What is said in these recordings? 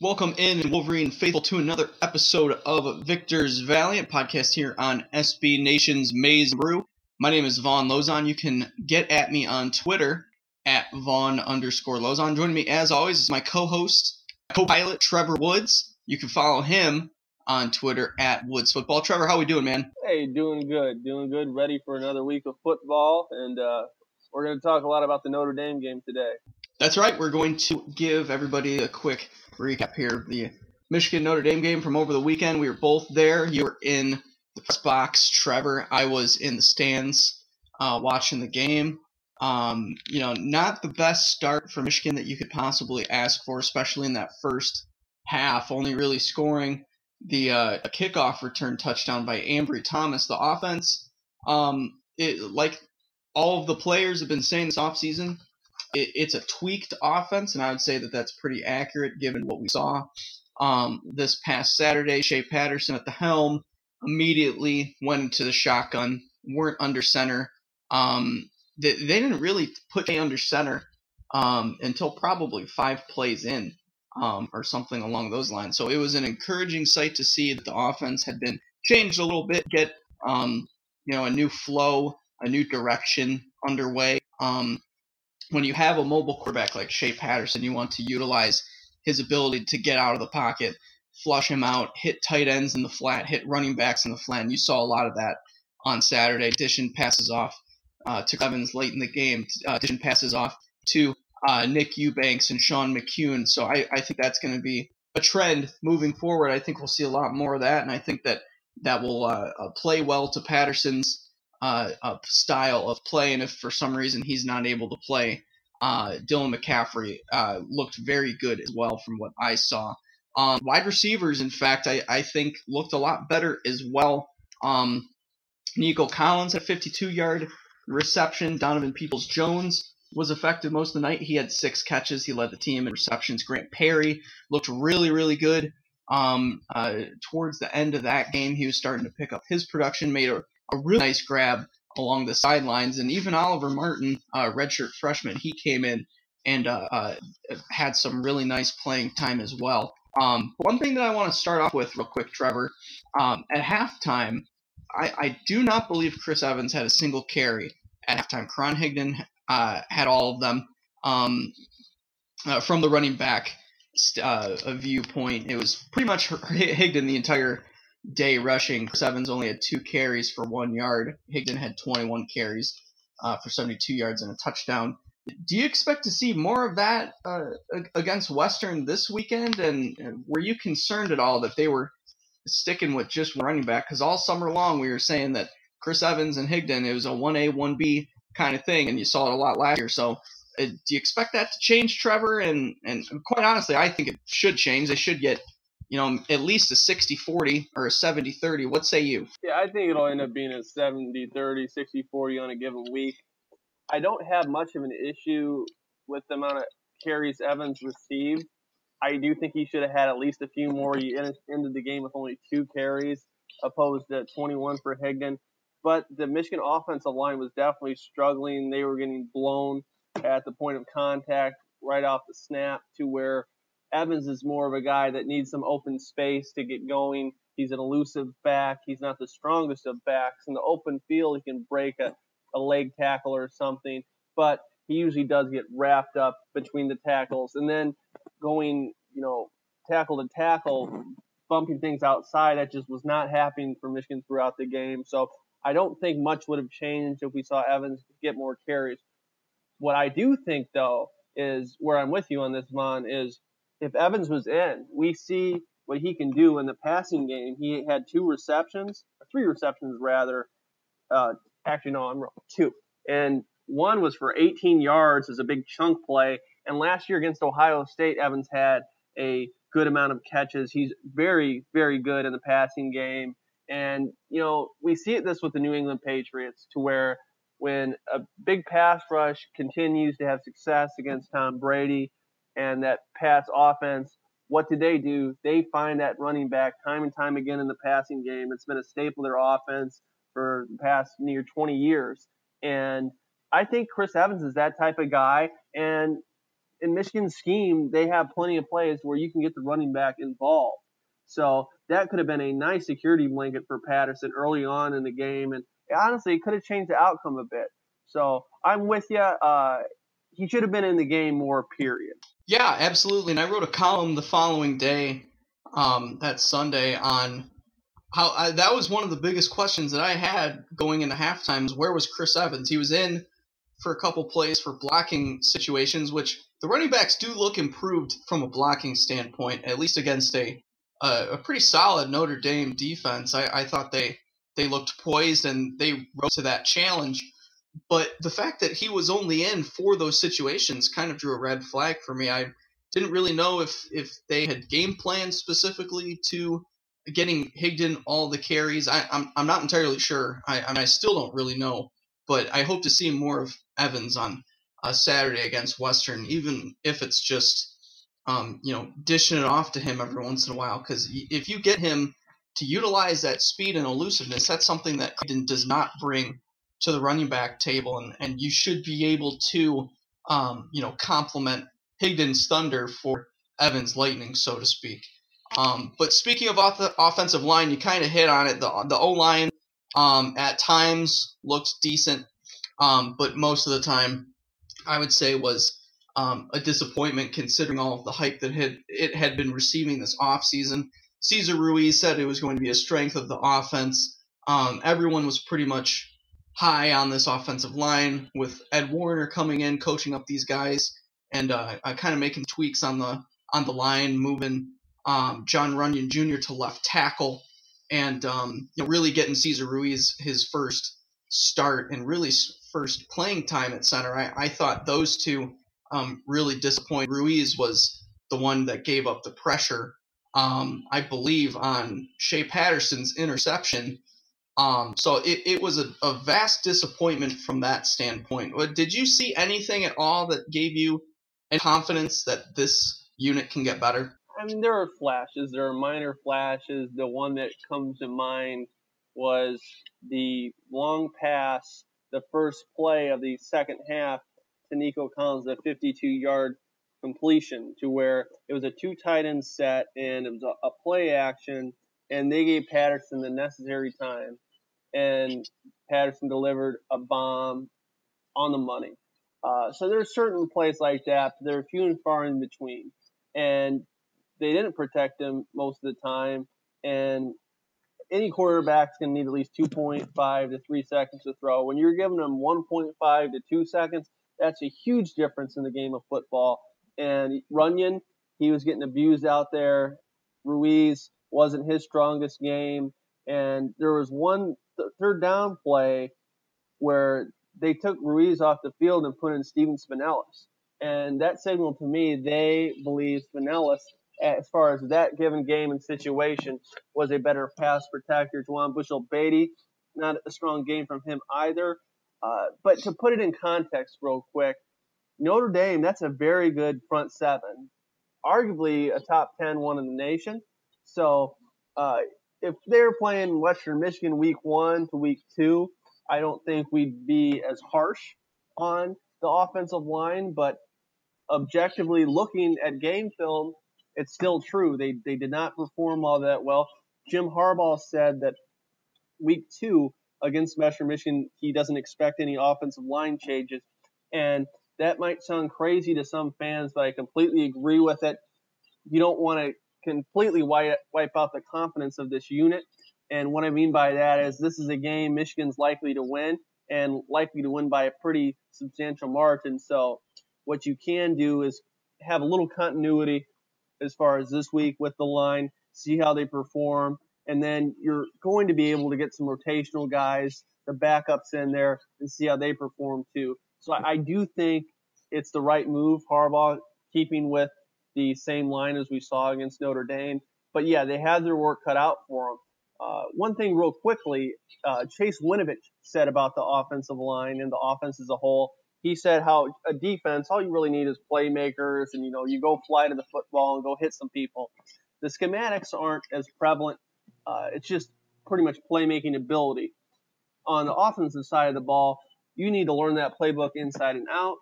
Welcome in, Wolverine faithful, to another episode of Victor's Valiant podcast here on SB Nation's Maize Brew. My name is Vaughn Lozon. You can get at me on Twitter at Vaughn underscore Lozon. Joining me, as always, is my co-host, co-pilot Trevor Woods. You can follow him on Twitter at Woods Football. Trevor, how we doing, man? Hey, doing good, doing good. Ready for another week of football, and uh, we're going to talk a lot about the Notre Dame game today. That's right. We're going to give everybody a quick recap here. The Michigan Notre Dame game from over the weekend. We were both there. You were in the press box, Trevor. I was in the stands uh, watching the game. Um, you know, not the best start for Michigan that you could possibly ask for, especially in that first half. Only really scoring the uh, kickoff return touchdown by Ambry Thomas. The offense, um, it, like all of the players have been saying this offseason, it, it's a tweaked offense, and I would say that that's pretty accurate given what we saw um, this past Saturday. Shea Patterson at the helm immediately went into the shotgun, weren't under center. Um, they, they didn't really put Shea under center um, until probably five plays in. Um, or something along those lines. So it was an encouraging sight to see that the offense had been changed a little bit, get um, you know a new flow, a new direction underway. Um, when you have a mobile quarterback like Shea Patterson, you want to utilize his ability to get out of the pocket, flush him out, hit tight ends in the flat, hit running backs in the flat. And you saw a lot of that on Saturday. Dishon passes off uh, to Evans late in the game. Uh, Dishon passes off to uh, Nick Eubanks and Sean McKeon. So I, I think that's going to be a trend moving forward. I think we'll see a lot more of that, and I think that that will uh, uh, play well to Patterson's uh, style of play. And if for some reason he's not able to play, uh, Dylan McCaffrey uh, looked very good as well from what I saw. Um, wide receivers, in fact, I, I think looked a lot better as well. Um, Nico Collins had 52 yard reception. Donovan Peoples Jones was effective most of the night. He had six catches. He led the team in receptions. Grant Perry looked really, really good. Um, uh, towards the end of that game, he was starting to pick up his production, made a, a really nice grab along the sidelines. And even Oliver Martin, uh, redshirt freshman, he came in and uh, uh, had some really nice playing time as well. Um, one thing that I want to start off with, real quick, Trevor, um, at halftime, I, I, do not believe Chris Evans had a single carry at halftime. Karan Higdon uh, had all of them. Um, uh, from the running back uh, viewpoint, it was pretty much Higdon the entire day rushing. Chris Evans only had two carries for one yard. Higdon had 21 carries uh, for 72 yards and a touchdown. Do you expect to see more of that uh, against Western this weekend? And, and, were you concerned at all that they were sticking with just running back? Because all summer long we were saying that Chris Evans and Higdon, it was a 1A, 1B kind of thing, and you saw it a lot last year. So uh, do you expect that to change, Trevor? And, and quite honestly, I think it should change. They should get you know, at least a 60 40 or a 70 30. What say you? Yeah, I think it'll end up being a 70 30, 60 40 on a given week. I don't have much of an issue with the amount of carries Evans received. I do think he should have had at least a few more. He ended the game with only two carries, opposed to 21 for Higdon. But the Michigan offensive line was definitely struggling. They were getting blown at the point of contact right off the snap to where Evans is more of a guy that needs some open space to get going. He's an elusive back. He's not the strongest of backs. In the open field, he can break a, a leg tackle or something, but he usually does get wrapped up between the tackles. And then going, you know, tackle to tackle, bumping things outside, that just was not happening for Michigan throughout the game. So I don't think much would have changed if we saw Evans get more carries. What I do think, though, is where I'm with you on this, Vaughn, is if Evans was in, we see what he can do in the passing game. He had two receptions, three receptions rather. Uh, actually, no, I'm wrong. Two, and one was for 18 yards as a big chunk play. And last year against Ohio State, Evans had a good amount of catches. He's very, very good in the passing game. And, you know, we see it this with the New England Patriots to where when a big pass rush continues to have success against Tom Brady and that pass offense, what did they do? They find that running back time and time again in the passing game. It's been a staple of their offense for the past near 20 years. And I think Chris Evans is that type of guy. And in Michigan's scheme, they have plenty of plays where you can get the running back involved. So that could have been a nice security blanket for Patterson early on in the game. And honestly, it could have changed the outcome a bit. So I'm with you. Uh, he should have been in the game more, period. Yeah, absolutely. And I wrote a column the following day, um, that Sunday, on how I, that was one of the biggest questions that I had going into halftimes. Where was Chris Evans? He was in for a couple plays for blocking situations, which the running backs do look improved from a blocking standpoint, at least against a a, a pretty solid Notre Dame defense. I, I thought they they looked poised and they rose to that challenge. But the fact that he was only in for those situations kind of drew a red flag for me. I didn't really know if if they had game plans specifically to getting Higdon all the carries. I, am I'm, I'm not entirely sure. I I, mean, I still don't really know. But I hope to see more of Evans on uh, Saturday against Western, even if it's just um, you know dishing it off to him every once in a while. Because if you get him to utilize that speed and elusiveness, that's something that Higdon does not bring to the running back table, and, and you should be able to, um, you know, complement Higdon's thunder for Evans' lightning, so to speak. Um, but speaking of off offensive line, you kind of hit on it. The the O line um, at times looked decent, um, but most of the time, I would say was um, a disappointment considering all of the hype that had, it had been receiving this offseason. Cesar Ruiz said it was going to be a strength of the offense. Um, everyone was pretty much high on this offensive line with Ed Warinner coming in, coaching up these guys, and uh, kind of making tweaks on the on the line, moving um, Jon Runyan Jr. to left tackle, and um, you know, really getting Cesar Ruiz his first start and really first playing time at center. I, I thought those two um, really disappointed. Ruiz was the one that gave up the pressure, um, I believe, on Shea Patterson's interception um, so it, it was a, a vast disappointment from that standpoint. Did you see anything at all that gave you any confidence that this unit can get better? I mean, there are flashes. There are minor flashes. The one that comes to mind was the long pass, the first play of the second half to Nico Collins, the 52 yard completion, to where it was a two tight end set and it was a, a play action, and they gave Patterson the necessary time and Patterson delivered a bomb on the money. Uh, so there's certain plays like that, but they're few and far in between. And they didn't protect him most of the time. And any quarterback's going to need at least 2.5 to 3 seconds to throw. When you're giving them 1.5 to 2 seconds, that's a huge difference in the game of football. And Runyan, he was getting abused out there. Ruiz wasn't his strongest game. And there was one th- third down play where they took Ruiz off the field and put in Stephen Spanellis. And that signaled to me they believe Spanellis, as far as that given game and situation, was a better pass protector. Juwann Bushell Beatty, not a strong game from him either. Uh, but to put it in context real quick, Notre Dame, that's a very good front seven, arguably a top 10 one in the nation. So uh, if they're playing Western Michigan week one to week two, I don't think we'd be as harsh on the offensive line. But objectively looking at game film, it's still true. They they did not perform all that well. Jim Harbaugh said that week two against Western Michigan, he doesn't expect any offensive line changes. And that might sound crazy to some fans, but I completely agree with it. You don't want to completely wipe, wipe out the confidence of this unit. And what I mean by that is this is a game Michigan's likely to win and likely to win by a pretty substantial margin. So what you can do is have a little continuity as far as this week with the line, see how they perform, and then you're going to be able to get some rotational guys, the backups in there, and see how they perform too. So I, I do think it's the right move, Harbaugh, keeping with the same line as we saw against Notre Dame. But yeah, they had their work cut out for them. Uh, one thing, real quickly, uh, Chase Winovich said about the offensive line and the offense as a whole. He said how a defense, all you really need is playmakers, and you know, you go fly to the football and go hit some people. The schematics aren't as prevalent. Uh, it's just pretty much playmaking ability. On the offensive side of the ball, you need to learn that playbook inside and out.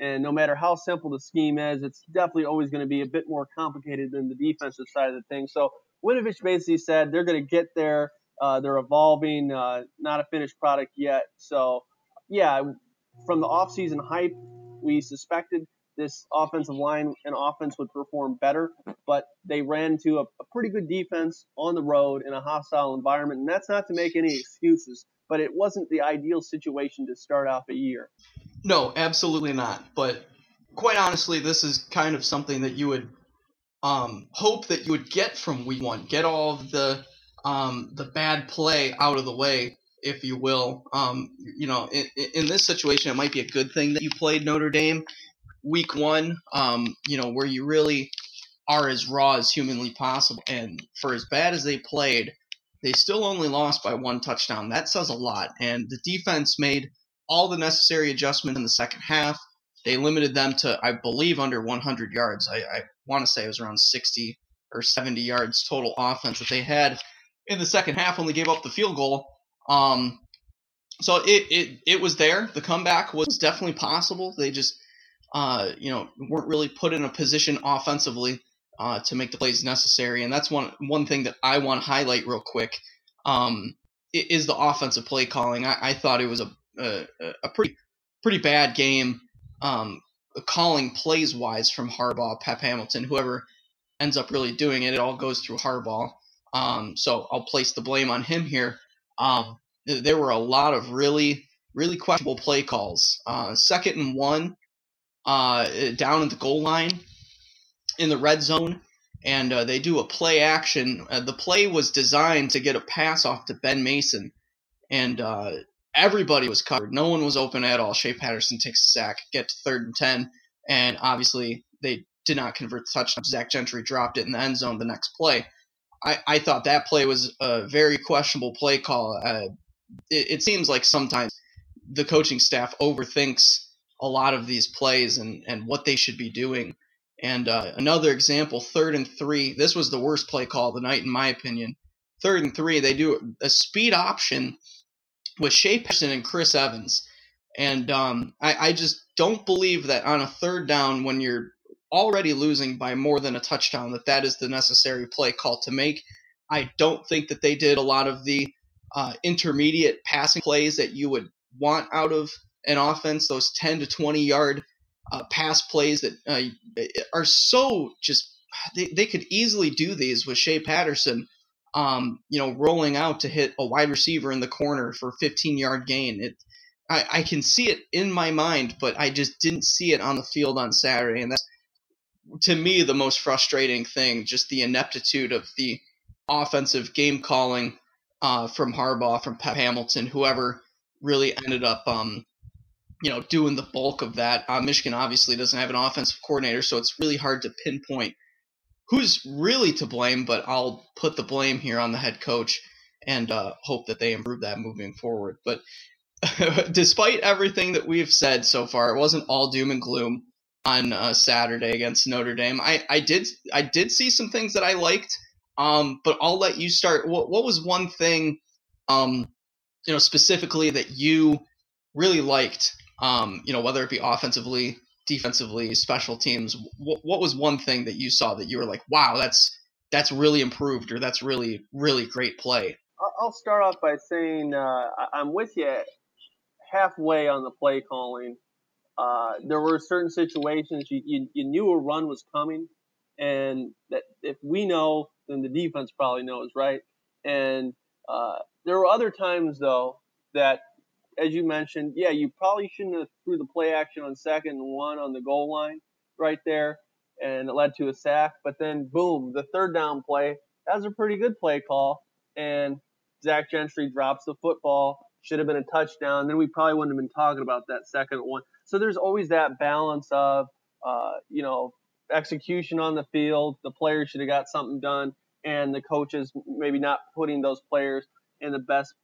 And no matter how simple the scheme is, it's definitely always going to be a bit more complicated than the defensive side of the thing. So Winovich basically said they're going to get there. Uh, they're evolving, uh, not a finished product yet. So, yeah, from the offseason hype, we suspected this offensive line and offense would perform better, but they ran to a, a pretty good defense on the road in a hostile environment. And that's not to make any excuses, but it wasn't the ideal situation to start off a year. No, absolutely not. But quite honestly, this is kind of something that you would um, hope that you would get from week one. Get all of the um, the bad play out of the way, if you will. Um, you know, in, in, this situation, it might be a good thing that you played Notre Dame week one. Um, you know, where you really are as raw as humanly possible. And for as bad as they played, they still only lost by one touchdown. That says a lot. And the defense made all the necessary adjustments in the second half. They limited them to, I believe, under 100 yards. I, I want to say it was around 60 or 70 yards total offense that they had in the second half when they gave up the field goal. Um, so it, it it was there. The comeback was definitely possible. They just uh, you know weren't really put in a position offensively uh, to make the plays necessary. And that's one one thing that I want to highlight real quick. Um, is the offensive play calling. I, I thought it was a, a, a pretty pretty bad game um, calling plays wise from Harbaugh, Pep Hamilton, whoever ends up really doing it. It all goes through Harbaugh. Um, so I'll place the blame on him here. Um, there were a lot of really, really questionable play calls. Uh, second and one, uh, down at the goal line in the red zone, and uh, they do a play action. Uh, the play was designed to get a pass off to Ben Mason, and uh, everybody was covered. No one was open at all. Shea Patterson takes a sack, get to third and 10, and obviously they did not convert the touchdown. Zach Gentry dropped it in the end zone the next play. I, I thought that play was a very questionable play call. Uh, it, it seems like sometimes the coaching staff overthinks a lot of these plays and, and what they should be doing. And uh, another example, third and three. This was the worst play call of the night, in my opinion. Third and three, they do a speed option with Shea Patterson and Chris Evans. And um, I, I just don't believe that on a third down, when you're already losing by more than a touchdown, that that is the necessary play call to make. I don't think that they did a lot of the uh, intermediate passing plays that you would want out of an offense, those 10 to 20 yard uh, pass plays that uh, are so just, they, they could easily do these with Shea Patterson um, you know, rolling out to hit a wide receiver in the corner for 15 yard gain. It, I, I can see it in my mind, but I just didn't see it on the field on Saturday, and that's to me the most frustrating thing. Just the ineptitude of the offensive game calling uh, from Harbaugh, from Pep Hamilton, whoever really ended up, um, you know, doing the bulk of that. Uh, Michigan obviously doesn't have an offensive coordinator, so it's really hard to pinpoint who's really to blame, but I'll put the blame here on the head coach and uh, hope that they improve that moving forward. But despite everything that we've said so far, it wasn't all doom and gloom on uh, Saturday against Notre Dame. I, I did I did see some things that I liked, um, but I'll let you start. What, what was one thing, um, you know, specifically that you really liked? Um, you know, whether it be offensively, defensively, special teams, what, what was one thing that you saw that you were like, wow, that's that's really improved, or that's really really great play? I'll start off by saying uh, I'm with you halfway on the play calling. Uh, there were certain situations you, you, you knew a run was coming, and that if we know, then the defense probably knows, right? And uh, there were other times though that as you mentioned, yeah, you probably shouldn't have threw the play action on second and one on the goal line right there, and it led to a sack. But then, boom, the third down play. That was a pretty good play call, and Zach Gentry drops the football. Should have been a touchdown. Then we probably wouldn't have been talking about that second one. So there's always that balance of, uh, you know, execution on the field. The players should have got something done, and the coaches maybe not putting those players in the best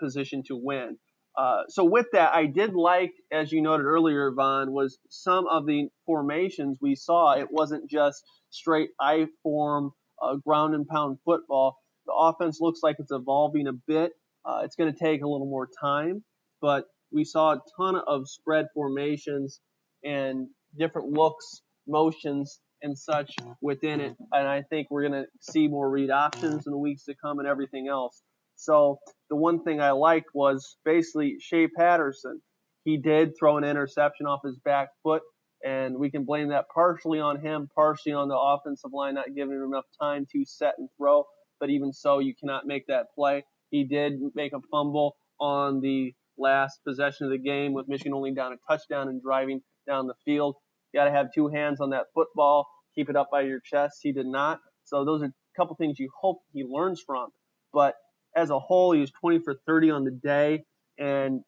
position to win. Uh, so with that, I did like, as you noted earlier, Vaughn, was some of the formations we saw. It wasn't just straight I form, uh, ground and pound football. The offense looks like it's evolving a bit. Uh, it's going to take a little more time, but we saw a ton of spread formations and different looks, motions, and such within it. And I think we're going to see more read options in the weeks to come and everything else. So the one thing I liked was basically Shea Patterson. He did throw an interception off his back foot, and we can blame that partially on him, partially on the offensive line not giving him enough time to set and throw. But even so, you cannot make that play. He did make a fumble on the last possession of the game with Michigan only down a touchdown and driving down the field. You got to have two hands on that football, keep it up by your chest. He did not. So those are a couple things you hope he learns from. But as a whole, he was 20 for 30 on the day, and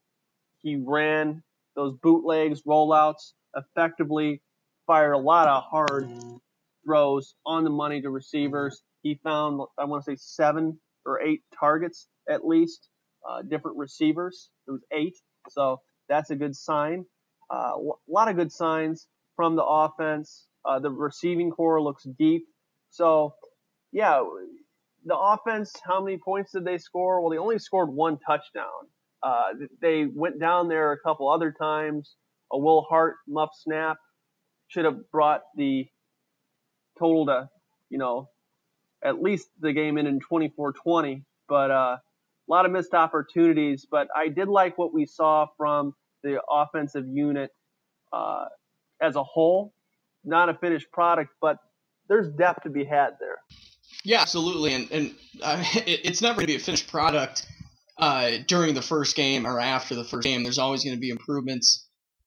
he ran those bootlegs, rollouts effectively, fired a lot of hard throws on the money to receivers. He found, I want to say, seven or eight targets at least, uh, different receivers. It was eight, so that's a good sign. A uh, lot of good signs from the offense. Uh, the receiving core looks deep. So, yeah, the offense, how many points did they score? Well, they only scored one touchdown. Uh, they went down there a couple other times. A Will Hart muff snap should have brought the total to, you know, at least the game in in 24-20. But uh, a lot of missed opportunities. But I did like what we saw from the offensive unit uh, as a whole. Not a finished product, but there's depth to be had there. Yeah, absolutely, and and uh, it, it's never going to be a finished product uh, during the first game or after the first game. There's always going to be improvements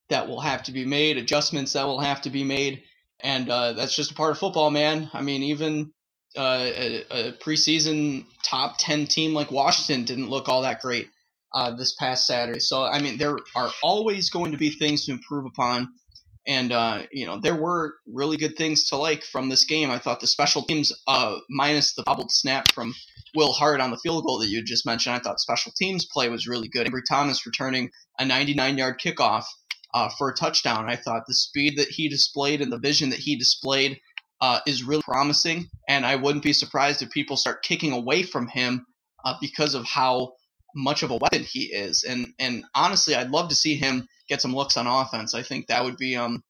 that will have to be made, adjustments that will have to be made, and uh, that's just a part of football, man. I mean, even uh, a, a, preseason top ten team like Washington didn't look all that great uh, this past Saturday. So I mean, there are always going to be things to improve upon. And uh, you know there were really good things to like from this game. I thought the special teams, uh, minus the bobbled snap from Will Hart on the field goal that you just mentioned, I thought special teams play was really good. Ambry Thomas returning a 99-yard kickoff uh, for a touchdown. I thought the speed that he displayed and the vision that he displayed uh, is really promising, and I wouldn't be surprised if people start kicking away from him uh, because of how much of a weapon he is. And and honestly, I'd love to see him get some looks on offense. I think that would be um,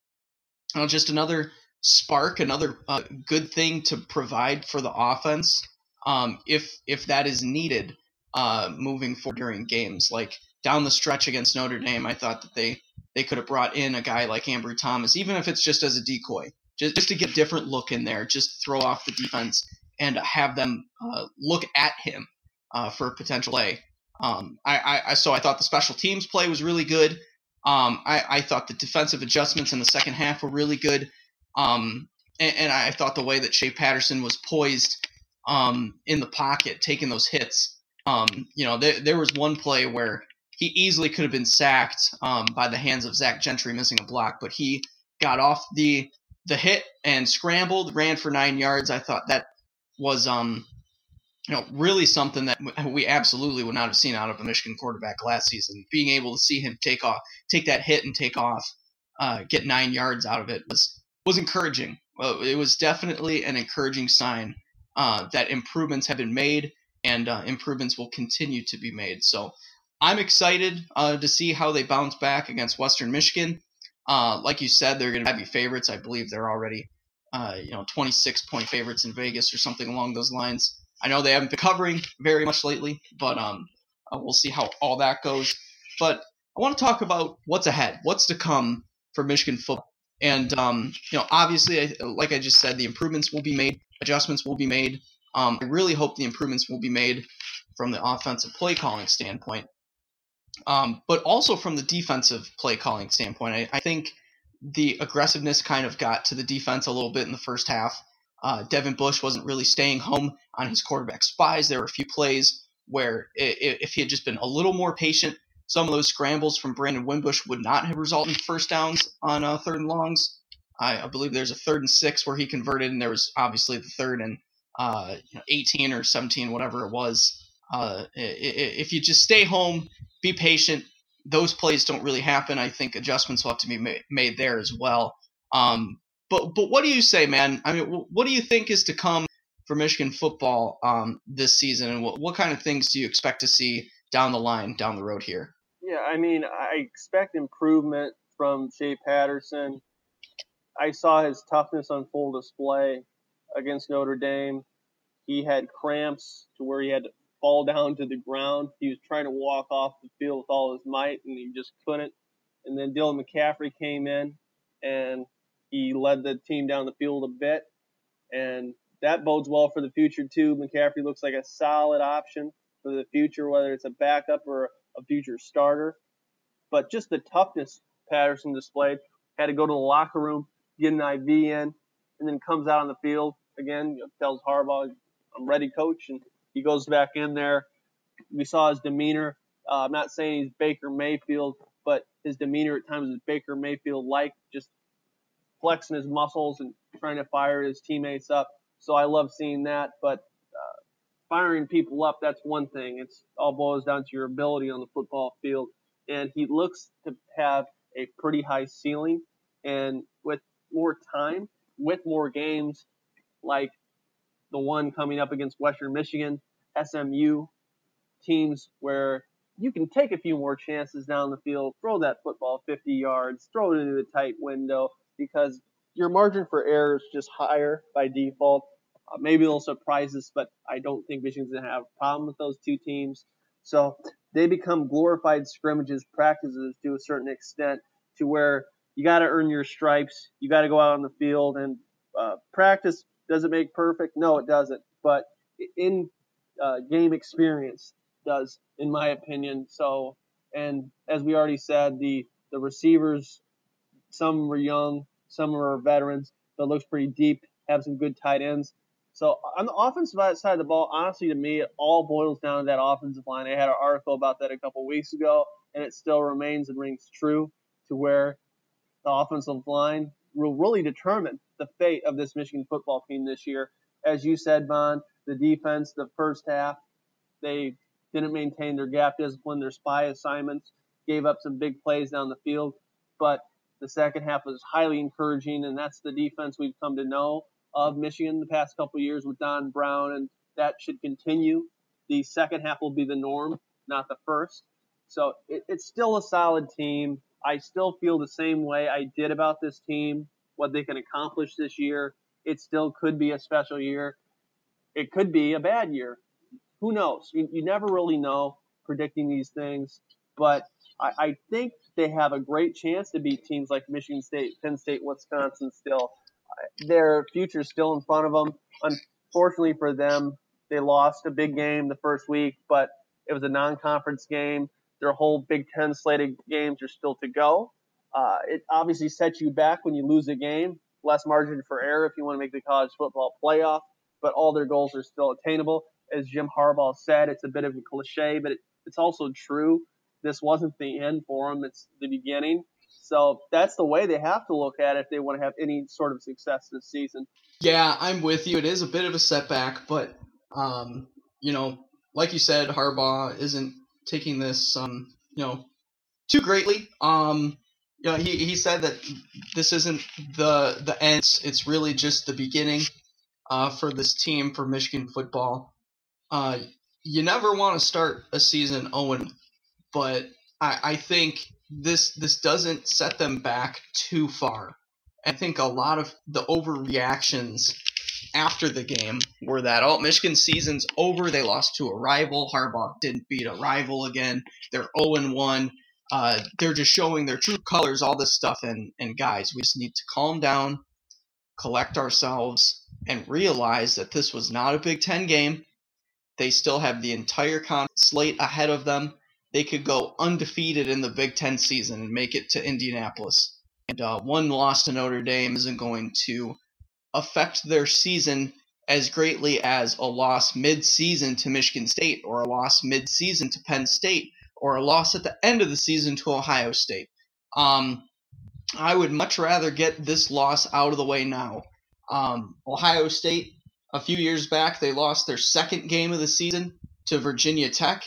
you know, just another spark, another uh, good thing to provide for the offense um, if if that is needed uh, moving forward during games. Like down the stretch against Notre Dame, I thought that they they could have brought in a guy like Ambry Thomas, even if it's just as a decoy, just, just to get a different look in there, just throw off the defense and have them uh, look at him uh, for potential play. Um, I, I, so I thought the special teams play was really good. Um, I, I thought the defensive adjustments in the second half were really good. Um, and, and, I thought the way that Shea Patterson was poised um, in the pocket, taking those hits. Um, you know, there, there was one play where he easily could have been sacked um, by the hands of Zach Gentry missing a block, but he got off the the hit and scrambled, ran for nine yards. I thought that was um you know, really something that we absolutely would not have seen out of a Michigan quarterback last season. Being able to see him take off, take that hit and take off, uh, get nine yards out of it was was encouraging. It was definitely an encouraging sign uh, that improvements have been made and uh, improvements will continue to be made. So I'm excited uh, to see how they bounce back against Western Michigan. Uh, like you said, they're going to have be favorites. I believe they're already, uh, you know, 26 point favorites in Vegas or something along those lines. I know they haven't been covering very much lately, but um, uh, we'll see how all that goes. But I want to talk about what's ahead, what's to come for Michigan football. And um, you know, obviously, like I just said, the improvements will be made, adjustments will be made. Um, I really hope the improvements will be made from the offensive play calling standpoint, um, but also from the defensive play calling standpoint. I, I think the aggressiveness kind of got to the defense a little bit in the first half. Uh, Devin Bush wasn't really staying home on his quarterback spies. There were a few plays where if he had just been a little more patient, some of those scrambles from Brandon Wimbush would not have resulted in first downs on uh, third and longs. I, I, believe there's a third and six where he converted, and there was obviously the third and uh, you know, 18 or 17, whatever it was. Uh, if you just stay home, be patient, those plays don't really happen. I think adjustments will have to be ma- made there as well. Um, but but what do you say, man? I mean, what do you think is to come for Michigan football um, this season, and what, what kind of things do you expect to see down the line, down the road here? Yeah, I mean, I expect improvement from Shea Patterson. I saw his toughness on full display against Notre Dame. He had cramps to where he had to fall down to the ground. He was trying to walk off the field with all his might, and he just couldn't. And then Dylan McCaffrey came in, and he led the team down the field a bit, and that bodes well for the future too. McCaffrey looks like a solid option for the future, whether it's a backup or a future starter. But just the toughness Patterson displayed. Had to go to the locker room, get an IV in, and then comes out on the field again. Tells Harbaugh, "I'm ready, coach," and he goes back in there. We saw his demeanor. Uh, I'm not saying he's Baker Mayfield, but his demeanor at times is Baker Mayfield like, just flexing his muscles and trying to fire his teammates up. So I love seeing that. But uh, firing people up, that's one thing. It's all boils down to your ability on the football field. And he looks to have a pretty high ceiling. And with more time, with more games, like the one coming up against Western Michigan, SMU, teams where you can take a few more chances down the field, throw that football 50 yards, throw it into a tight window because your margin for error is just higher by default. Uh, maybe they'll surprise us, but I don't think Michigan's going to have a problem with those two teams. So they become glorified scrimmages, practices to a certain extent, to where you got to earn your stripes. You got to go out on the field and uh, practice. Does it make perfect? No, it doesn't. But in uh, game experience does, in my opinion. So, and as we already said, the the receivers, some were young, some are veterans, but looks pretty deep. Have some good tight ends. So on the offensive side of the ball, honestly, to me, it all boils down to that offensive line. I had an article about that a couple weeks ago, and it still remains and rings true to where the offensive line will really determine the fate of this Michigan football team this year. As you said, Vaughn, the defense, the first half, they didn't maintain their gap discipline, their spy assignments, gave up some big plays down the field. But the second half was highly encouraging, and that's the defense we've come to know of Michigan the past couple years with Don Brown, and that should continue. The second half will be the norm, not the first. So it, it's still a solid team. I still feel the same way I did about this team, what they can accomplish this year. It still could be a special year. It could be a bad year. Who knows? You, you never really know predicting these things, but I, I think they have a great chance to beat teams like Michigan State, Penn State, Wisconsin still. Their future is still in front of them. Unfortunately for them, they lost a big game the first week, but it was a non-conference game. Their whole Big Ten slated games are still to go. Uh, it obviously sets you back when you lose a game, less margin for error if you want to make the college football playoff, but all their goals are still attainable. As Jim Harbaugh said, it's a bit of a cliche, but it, it's also true. This wasn't the end for them, it's the beginning. So that's the way they have to look at it if they want to have any sort of success this season. Yeah, I'm with you. It is a bit of a setback, but um, you know, like you said, Harbaugh isn't taking this, um, you know, too greatly. Um, you know, he, he said that this isn't the the end. It's really just the beginning uh, for this team for Michigan football. Uh, you never want to start a season 0 but I, I think this this doesn't set them back too far. I think a lot of the overreactions after the game were that oh Michigan season's over. They lost to a rival. Harbaugh didn't beat a rival again. They're 0 1. Uh, they're just showing their true colors, all this stuff. And, and guys, we just need to calm down, collect ourselves, and realize that this was not a Big Ten game. They still have the entire con- slate ahead of them. They could go undefeated in the Big Ten season and make it to Indianapolis. And uh, one loss to Notre Dame isn't going to affect their season as greatly as a loss mid-season to Michigan State or a loss mid-season to Penn State or a loss at the end of the season to Ohio State. Um, I would much rather get this loss out of the way now. Um, Ohio State, a few years back, they lost their second game of the season to Virginia Tech.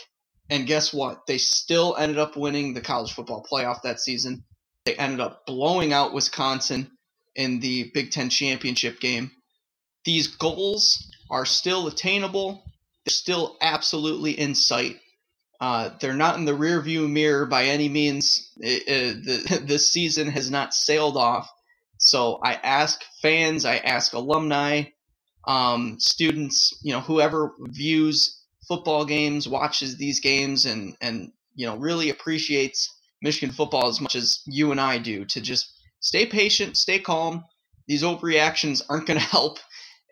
And guess what? They still ended up winning the college football playoff that season. They ended up blowing out Wisconsin in the Big Ten championship game. These goals are still attainable. They're still absolutely in sight. Uh, they're not in the rearview mirror by any means. It, it, the, this season has not sailed off. So I ask fans, I ask alumni, um, students, you know, whoever views football games, watches these games, and and you know really appreciates Michigan football as much as you and I do, to just stay patient, stay calm. These overreactions aren't going to help,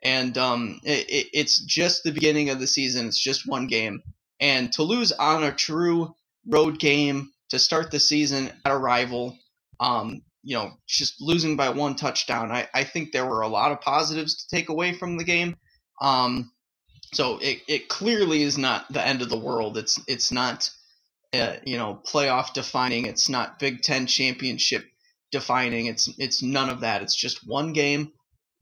and um, it, it's just the beginning of the season. It's just one game, and to lose on a true road game to start the season at a rival, um, you know, just losing by one touchdown. I, I think there were a lot of positives to take away from the game. Um, so it, it clearly is not the end of the world. It's it's not uh, you know playoff defining. It's not Big Ten championship defining. It's it's none of that. It's just one game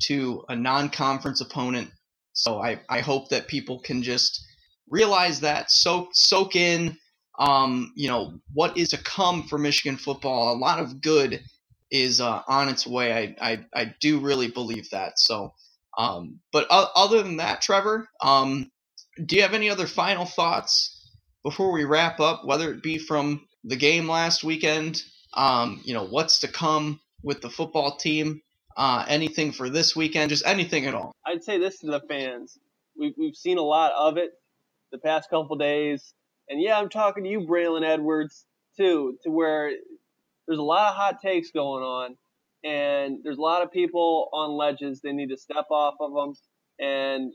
to a non-conference opponent. So I, I hope that people can just realize that soak soak in um, you know what is to come for Michigan football. A lot of good is uh, on its way. I, I I do really believe that. So um, but other than that, Trevor, um, do you have any other final thoughts before we wrap up? Whether it be from the game last weekend, um, you know, what's to come with the football team, uh, anything for this weekend, just anything at all. I'd say this to the fans: we've we've seen a lot of it the past couple days, and yeah, I'm talking to you, Braylon Edwards, too, to where there's a lot of hot takes going on and there's a lot of people on ledges. They need to step off of them. And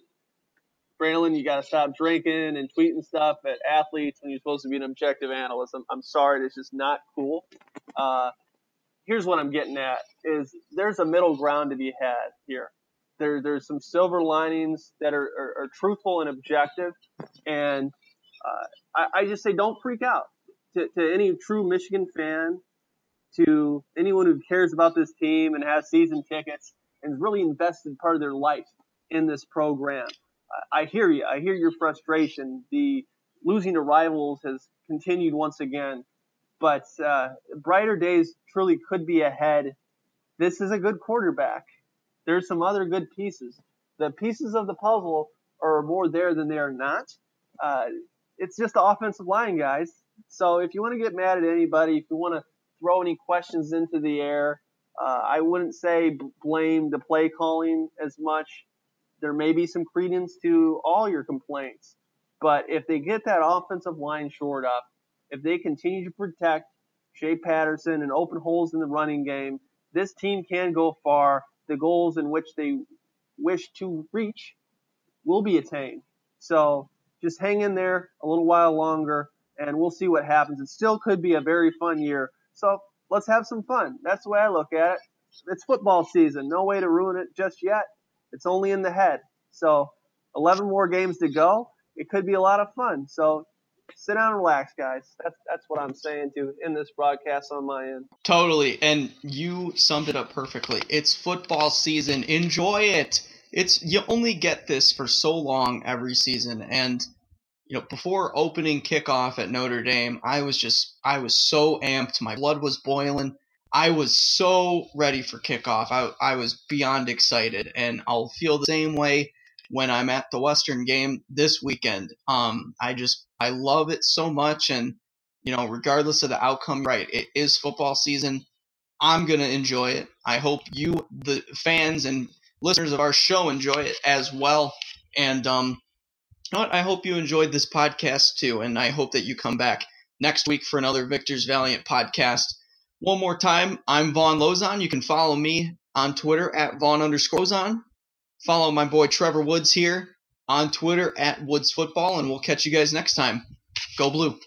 Braylon, you got to stop drinking and tweeting stuff at athletes when you're supposed to be an objective analyst. I'm, I'm sorry, it's just not cool. Uh, here's what I'm getting at: is there's a middle ground to be had here. There, there's some silver linings that are, are, are truthful and objective, and uh, I, I just say don't freak out. To, to any true Michigan fan, to anyone who cares about this team and has season tickets and really invested part of their life in this program. I hear you. I hear your frustration. The losing to rivals has continued once again, but uh, brighter days truly could be ahead. This is a good quarterback. There's some other good pieces. The pieces of the puzzle are more there than they are not. Uh, it's just the offensive line, guys. So if you want to get mad at anybody, if you want to throw any questions into the air. Uh, I wouldn't say blame the play calling as much. There may be some credence to all your complaints, but if they get that offensive line shored up, if they continue to protect Shea Patterson and open holes in the running game, this team can go far. The goals in which they wish to reach will be attained. So just hang in there a little while longer, and we'll see what happens. It still could be a very fun year so let's have some fun. That's the way I look at it. It's football season. No way to ruin it just yet. It's only in the head. So 11 more games to go. It could be a lot of fun. So sit down and relax, guys. That's that's what I'm saying to in this broadcast on my end. Totally, and you summed it up perfectly. It's football season. Enjoy it. It's you only get this for so long every season, and you know, before opening kickoff at Notre Dame, I was just, I was so amped. My blood was boiling. I was so ready for kickoff. I, I was beyond excited, and I'll feel the same way when I'm at the Western game this weekend. Um, I just, I love it so much, and you know, regardless of the outcome, right? It is football season. I'm gonna enjoy it. I hope you, the fans and listeners of our show, enjoy it as well. And um, I hope you enjoyed this podcast too, and I hope that you come back next week for another Victor's Valiant podcast. One more time, I'm Vaughn Lozon. You can follow me on Twitter at Vaughn underscore Lozon. Follow my boy Trevor Woods here on Twitter at Woods Football, and we'll catch you guys next time. Go Blue.